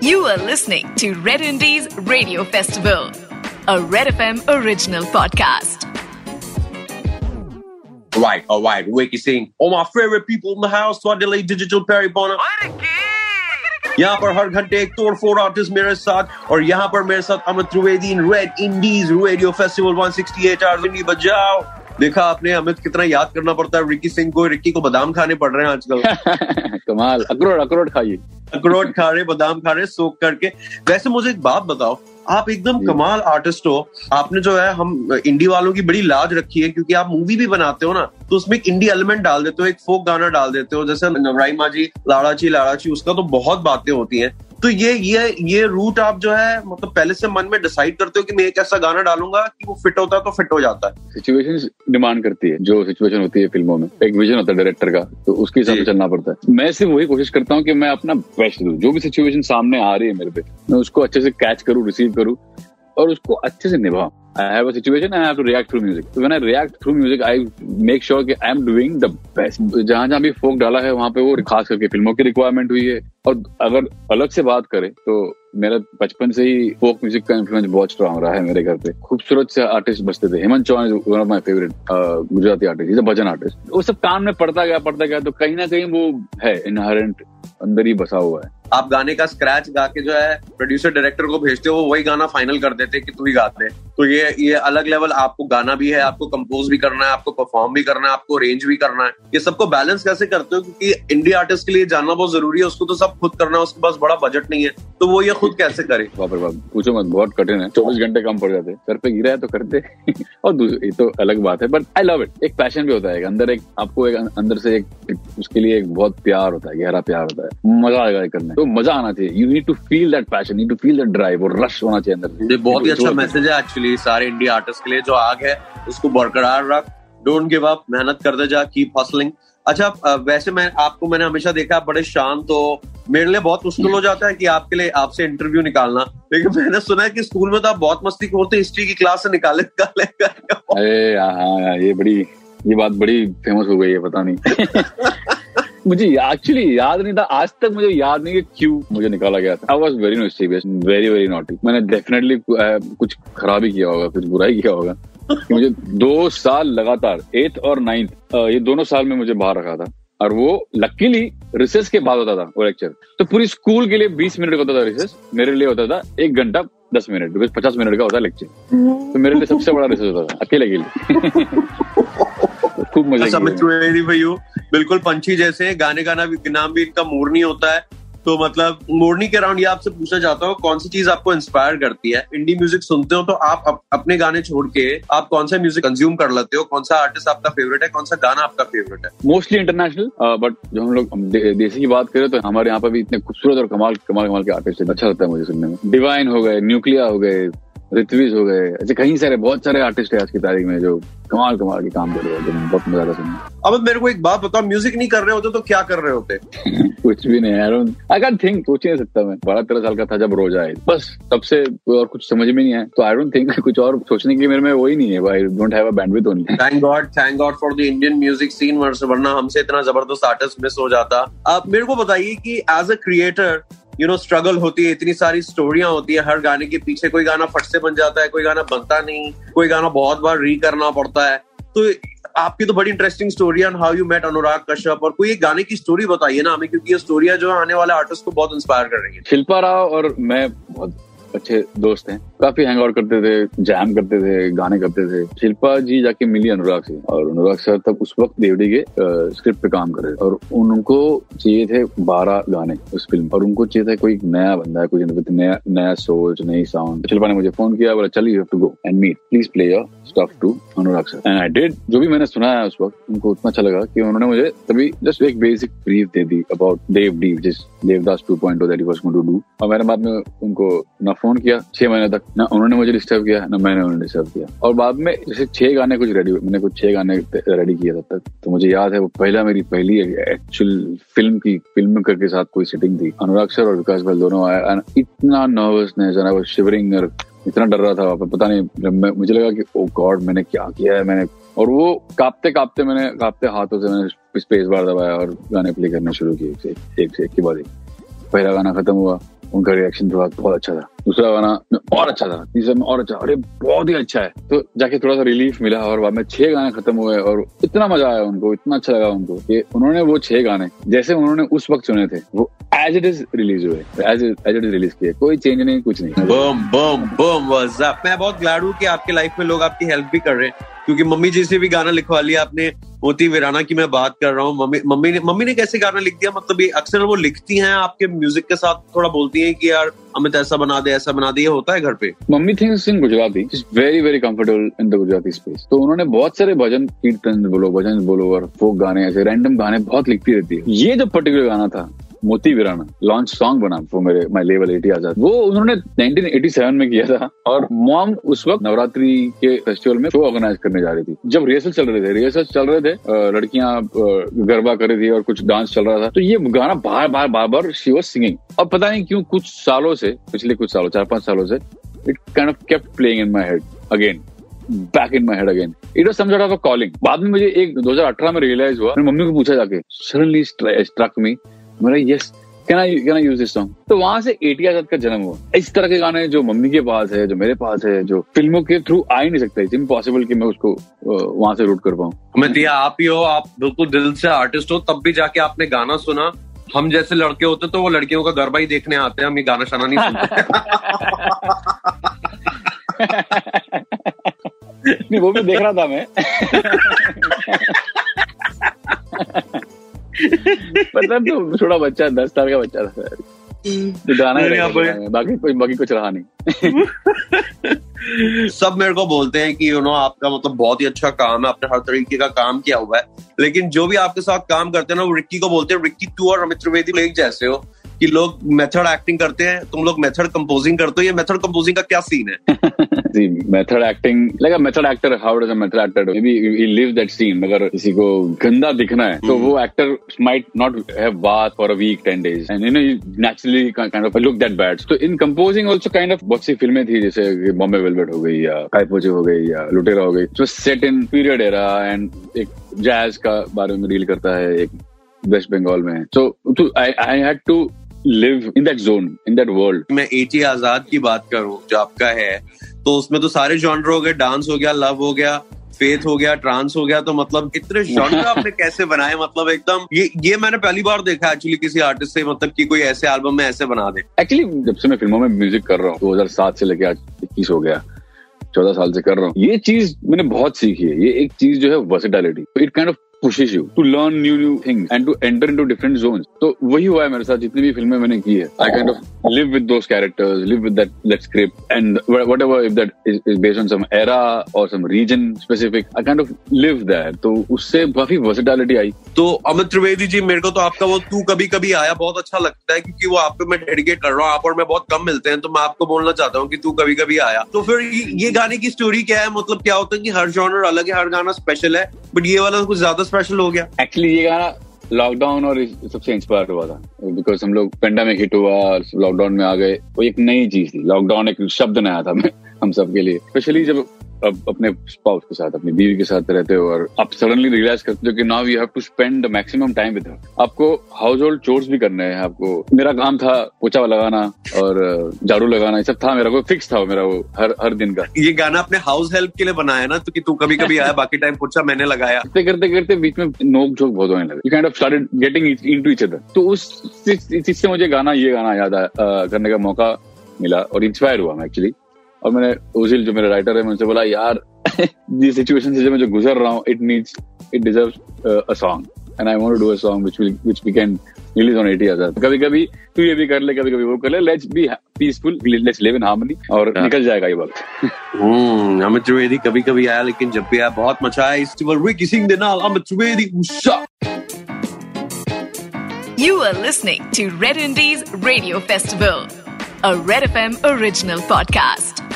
You are listening to Red Indies Radio Festival, a Red FM original podcast. Right, all right. Wiki Singh. All my favorite people in the house. So I delay digital Perry Bonner. यहाँ पर हर घंटे एक तोड़ फोड़ artist मेरे साथ और यहाँ पर मेरे साथ Amit Trivedi in red indies radio festival 168 hours indie बजाओ देखा आपने अमित कितना याद करना पड़ता है रिकी सिंह को रिक्की को बादाम खाने पड़ रहे हैं आजकल। कमाल अखरोट अखरोट खाइए। अखरोट खा रहे बादाम खा रहे सोख करके। वैसे मुझे एक बात बताओ आप एकदम कमाल आर्टिस्ट हो। आपने जो है हम इंडी वालों की बड़ी लाज रखी है क्योंकि आप मूवी भी बनाते हो ना तो उसमें एक इंडी एलिमेंट डाल देते हो एक फोक गाना डाल देते हो जैसे नवराई माजी लाड़ाची लाड़ाची उसका तो बहुत बातें होती हैं। तो ये ये ये रूट आप जो है मतलब पहले से मन में डिसाइड करते हो कि मैं एक ऐसा गाना डालूँगा कि वो फिट होता है तो फिट हो जाता है। सिचुएशन डिमांड करती है जो सिचुएशन होती है फ़िल्मों में। एक विजन होता है डायरेक्टर का तो उसके हिसाब से चलना पड़ता है। मैं सिर्फ़ वही कोशिश करता हूँ कि मैं अपना बेस्ट दू। जो भी सिचुएशन सामने आ रही है मेरे पे मैं उसको अच्छे से कैच करूँ रिसीव करूँ और उसको अच्छे से निभाऊं। I have a situation I have to react through music. So when I react through music, I make sure कि I am doing the best. जहाँ जहाँ भी फोक डाला है वहाँ पे वो खास करके फ़िल्मों की रिक्वायरमेंट हुई है। और अगर अलग से बात करें तो मेरा बचपन से ही फोक म्यूज़िक का इन्फ्लुएंस बहुत स्ट्रांग रहा है मेरे घर पे। खूबसूरत से आर्टिस्ट बसते थे। Hemant Chauhan is one of my favourite Gujarati artist is bhajan artist वो सब काम में पढ़ता गया पढ़ता गया तो कहीं ना कहीं वो है इनहरेंट अंदर ही बसा हुआ है। आप गाने का स्क्रैच गा के जो है प्रोड्यूसर डायरेक्टर को भेजते हो, वो वही गाना फाइनल कर देते कि तू ही गाते तो ये ये अलग लेवल आपको गाना भी है, आपको कंपोज भी करना है, आपको परफॉर्म भी करना है, आपको अरेंज भी करना है। ये सबको बैलेंस कैसे करते हो? क्योंकि इंडिया आर्टिस्ट के लिए जानना बहुत ज़रूरी है, उसको तो सब खुद करना है, उसके पास बड़ा बजट नहीं है। तो वो ये खुद कैसे करे? बाप रे बाप, पूछो मत, बहुत कठिन है। चौबीस घंटे कम पड़ जाते सर पे गिरा है तो करते और ये तो अलग बात है बट आई लव इट एक पैशन भी होता है अंदर एक, आपको एक, अंदर से एक उसके लिए एक बहुत प्यार होता है, गहरा प्यार होता है। मज़ा आएगा करने तो मज़ा आना चाहिए। You need to feel that passion need to feel that drive और रश होना चाहिए अंदर ये बहुत ही अच्छा मैसेज है एक्चुअली सारे इंडिया आर्टिस्ट के लिए जो आग है उसको बरकरार रख। डोंट गिव अप मेहनत करते जा कीप हसलिंग अच्छा वैसे मैं आपको मैंने हमेशा देखा आप बड़े शांत हो। मेरे लिए बहुत मुश्किल हो जाता है कि आपके लिए आपसे इंटरव्यू निकालना। लेकिन मैंने सुना है कि स्कूल में तो आप बहुत मस्ती करते हिस्ट्री की क्लास से निकाले निकाले अरे हाँ ये बड़ी ये बात बड़ी फ़ेमस हो गई है पता नहीं। मुझे एक्चुअली याद नहीं था, आज तक मुझे याद नहीं कि क्यों मुझे निकाला गया था। I was very notice very very naughty मैंने डेफिनेटली कुछ खराब ही किया होगा, कुछ बुरा ही किया होगा। मुझे दो साल लगातार एथ और नाइन्थ ये दोनों साल में मुझे बाहर रखा था। और वो लकीली रिसेस के बाद होता था वो लेक्चर तो पूरी स्कूल के लिए बीस मिनट का होता था रिसेस मेरे लिए होता था एक घंटा दस मिनट पचास मिनट का होता लेक्चर तो मेरे लिए सबसे बड़ा रिसेस होता था, अकेले के लिए। खूब मज़ा अच्छा, बिल्कुल पंछी जैसे गाने का नाम भी इनका मोरनी होता है। तो मतलब मोरनी के राउंड ये आपसे पूछना चाहता हूँ कौन सी चीज़ आपको इंस्पायर करती है? इंडी म्यूज़िक सुनते हो तो आप अप, अपने गाने छोड़ के आप कौन सा म्यूज़िक कंज्यूम कर लेते हो? कौन सा आर्टिस्ट आपका फेवरेट है? कौन सा गाना आपका फेवरेट है? मोस्टली इंटरनेशनल बट जब हम लोग देसी की बात करें तो हमारे यहाँ पर भी इतने खूबसूरत और कमाल कमाल कमाल के आर्टिस्ट अच्छा लगता है मुझे सुनने में। डिवाइन हो गए न्यूक्लिया हो गए ऋत्विज हो गए। ऐसे कहीं सारे बहुत सारे आर्टिस्ट है आज की तारीख में जो कमाल कमाल के काम कर रहे होते बहुत मज़ा आता सुनने अब मेरे को एक बात बताओ म्यूज़िक नहीं कर रहे होते तो क्या कर रहे होते? कुछ भी नहीं आई कैन थिंक सोच नहीं सकता मैं। बारह तेरह साल का था जब रोज आए बस तब से और कुछ समझ में नहीं आया। तो आई डोंट थिंक कुछ और सोचने की मेरे में वही नहीं है। I don't have a bandwidth only thank God thank God for the Indian music scene वरना हमसे इतना ज़बरदस्त आर्टिस्ट मिस हो जाता। आप मेरे को बताइए कि as a creator you know struggle होती है, इतनी सारी स्टोरियाँ होती है, हर गाने के पीछे कोई गाना फट से बन जाता है, कोई गाना बनता नहीं, कोई गाना बहुत बार री करना पड़ता है। तो आपकी तो बड़ी इंटरेस्टिंग स्टोरी है how you met Anurag Kashyap और कोई एक गाने की स्टोरी बताइए ना हमें, क्योंकि ये स्टोरिया जो है आने वाले आर्टिस्ट को बहुत इंस्पायर कर रही है। शिल्पा राव और मैं बहुत अच्छे दोस्त हैं। काफ़ी हैंग आउट करते थे जैम करते थे, गाने करते थे। शिल्पा जी जाके मिली अनुराग से और अनुराग सर तब उस वक्त देवडी के स्क्रिप्ट पे काम कर रहे थे। और उनको चाहिए थे बारह गाने उस फ़िल्म और उनको चाहिए था कोई नया बंदा है कुछ नया नया सोच, नई साउंड शिल्पा ने मुझे फ़ोन किया, बोला, चल you have to go and meet please play your stuff to Anurag sir and I did जो भी मैंने सुना है उस वक्त, उनको उतना अच्छा लगा कि उन्होंने मुझे तभी जस्ट एक बेसिक ब्रीफ दे दी अबाउट देव डी जिस Devdas two point that was to do और मैंने बाद में उनको ना फ़ोन किया, छह महीने तक, ना उन्होंने मुझे डिस्टर्ब किया, ना मैंने उन्हें डिस्टर्ब किया। और बाद में जैसे छह गाने कुछ रेडी मैंने कुछ छह गाने रेडी किया तब तक। तो मुझे याद है वो पहला मेरी पहली एक्चुअल फ़िल्म की फ़िल्म करके साथ कोई सिटिंग थी। अनुराग सर और विकास भाई दोनों आया इतना नर्वसनेस और शिवरिंग और इतना डर रहा था वहाँ पर पता नहीं मुझे लगा कि ओ गॉड मैंने क्या किया है? मैंने, और वो कांपते कांपते मैंने, कांपते हाथों से मैंने स्पेस बार दबाया और गाने प्ले करना शुरू किए, एक से एक के बाद एक पहला गाना खत्म हुआ। उनका रिएक्शन थोड़ा बहुत अच्छा था। दूसरा गाना, में और अच्छा था। तीसरा में और अच्छा अरे, बहुत ही अच्छा है। तो जाके थोड़ा सा रिलीफ मिला और बाद में छह गाने खत्म हुए और इतना मज़ा आया उनको, इतना अच्छा लगा उनको कि उन्होंने वो छह गाने, जैसे उन्होंने उस वक्त सुने थे, वो एज इट इज़ रिलीज़ हुए। As as it is release किए। कोई चेंज नहीं, कुछ नहीं। बम बम बम मैं बहुत ग्लैड हूँ कि आपके लाइफ में लोग आपकी हेल्प भी कर रहे हैं, क्योंकि मम्मी जी से भी गाना लिखवा लिया आपने। मोती वीराना की मैं बात कर रहा हूँ। मम्मी मम्मी ने मम्मी ने कैसे गाना लिख दिया? मतलब अक्सर वो लिखती हैं, आपके म्यूज़िक के साथ थोड़ा बोलती हैं कि यार, अमित ऐसा बना दे, ऐसा बना दे, ये होता है घर पे? Mummy things in Gujarati very very comfortable in the Gujarati space तो उन्होंने बहुत सारे भजन, कीर्तन बोलो, भजन बोलो, और फोक गाने ऐसे रैंडम गाने बहुत लिखती रहती है। ये जो पर्टिकुलर गाना था मोती वीराना लॉन्च सॉन्ग बना वो मेरे माई लेवल एटी आज़ाद। वो उन्होंने 1987 में किया था और मॉम उस वक्त नवरात्रि के फेस्टिवल में शो ऑर्गेनाइज करने जा रही थी। जब रिहर्सल चल रहे थे रिहर्सल चल रहे थे लड़कियाँ गरबा कर रही थी और कुछ डांस चल रहा था तो ये गाना बार बार बार बार शी वॉज़ सिंगिंग अब पता नहीं क्यों कुछ सालों से, पिछले कुछ सालों चार पाँच सालों से it kind of kept playing in my head again back in my head again it was some of calling बाद में मुझे एक 2018 में रियलाइज़ हुआ मम्मी को पूछा जाके suddenly struck me yes can I can I use this song तो वहाँ से एटी आज़ाद का जन्म हुआ। इस तरह के गाने जो मम्मी के पास है जो मेरे पास है जो फ़िल्मों के थ्रू आ ही नहीं सकता इट्स इम्पॉसिबल कि मैं उसको वहाँ से रूट कर पाऊँ। मैं दिया आप ही हो आप बिल्कुल दिल से आर्टिस्ट हो तब भी जाके आपने गाना सुना। हम जैसे लड़के होते तो वो लड़कियों का गरबा ही देखने आते हैं हम ये गाना शाना नहीं सुनते। नहीं वो भी देख रहा था मैं। मतलब तो छोटा बच्चा दस साल का बच्चा था तो गाना बाकी कोई बाकी कुछ रहा नहीं। सब मेरे को बोलते हैं कि यू नो आपका मतलब बहुत ही अच्छा काम है आपने हर तरीके का काम किया हुआ है। लेकिन जो भी आपके साथ काम करते हैं ना वो रिक्की को बोलते हैं रिक्की तू और अमित त्रिवेदी एक जैसे हो। कि लोग मेथड एक्टिंग करते हैं तुम लोग मेथड कंपोजिंग करते हो ये मेथड कंपोजिंग का क्या सीन है? जी method acting like a method actor how does a method actor maybe he live that scene अगर किसी को गंदा दिखना है तो वो actor might not have bath for a week 10 days and you know naturally kind of look that bad तो in composing also kind of बहुत सी फ़िल्में थी जैसे बॉम्बे वेलवेट हो गई या काइपोचे हो गई या लुटेरा हो गई जो set in period era and एक जैज का बारे में डील करता है एक वेस्ट बंगाल में. So I had to live in that zone in that world मैं एटी आज़ाद की बात करूँ जो आपका है तो उसमें तो सारे जॉनर हो गए डांस हो गया लव हो गया फेथ हो गया ट्रांस हो गया तो मतलब इतने जॉनर आपने कैसे बनाए? मतलब एकदम ये ये मैंने पहली बार देखा एक्चुअली किसी आर्टिस्ट से मतलब कि कोई ऐसे एल्बम में ऐसे बना दे। एक्चुअली जब से मैं फ़िल्मों में म्यूज़िक कर रहा हूँ दो हज़ार सात से लेके आज इक्कीस हो गया चौदह साल से कर रहा हूँ ये चीज़ मैंने बहुत सीखी है ये एक चीज़ जो है versatility it kind of pushes you to learn new new things and to enter into different zones तो वही हुआ है मेरे साथ जितनी भी फ़िल्में मैंने की है I kind of live with those characters live with that that script and whatever if that is based on some era और some region specific I kind of live that तो उससे काफ़ी वर्सिटैलिटी आई। तो अमित त्रिवेदी जी मेरे को तो आपका वो तू कभी कभी आया बहुत अच्छा लगता है क्योंकि वो आप पे मैं डेडिकेट कर रहा हूँ आप और मैं बहुत कम मिलते हैं तो मैं आपको बोलना चाहता हूँ कि तू कभी कभी आया। तो फिर ये गाने की स्टोरी क्या है? मतलब क्या होता है कि हर जॉनर अलग है हर गाना स्पेशल है बट ये वाला कुछ ज़्यादा स्पेशल हो गया। एक्चुअली ये गाना लॉकडाउन और सबसे इंस्पायर हुआ था। बिकॉज़ हम लोग पेंडेमिक हिट हुआ लॉकडाउन में आ गए, वो एक नई चीज़ थी। लॉकडाउन एक शब्द नया था हम सब के लिए। स्पेशली जब अब अपने स्पाउस के साथ अपनी बीवी के साथ रहते हो और आप सडनली रियलाइज़ करते हो कि now you have to spend maximum time with her आपको हाउस होल्ड चोर्स भी करने हैं आपको मेरा काम था पोछा लगाना और झाड़ू लगाना ये सब था मेरा को फिक्स था मेरा वो हर हर दिन का। ये गाना अपने हाउस हेल्प के लिए बनाया ना तो कि तू कभी कभी आया बाकी टाइम पोछा मैंने लगाया। करते करते करते बीच में नोक झोंक बहुत होने लगे। You kind of started getting into each other तो उस चीज़ से मुझे गाना ये गाना याद आया करने का मौका मिला और इंस्पायर हुआ मैं एक्चुअली और मैंने ओजिल जो मेरा राइटर है मैं उनसे बोला यार ये सिचुएशन से जो मैं जो गुजर रहा हूँ it needs it deserve a song and I want to do a song which will which we can release on 80 Azaad कभी कभी तू ये भी कर ले कभी कभी वो कर ले। Let's be peaceful let's live in harmony और निकल जाएगा ये वक्त। हम्म अमित त्रिवेदी कभी कभी आया लेकिन जब भी आया बहुत मचा आया इस रिकी सिंह दे नाल। Amit Trivedi Usha. You are listening to Red Indies Radio Festival, a Red FM original podcast.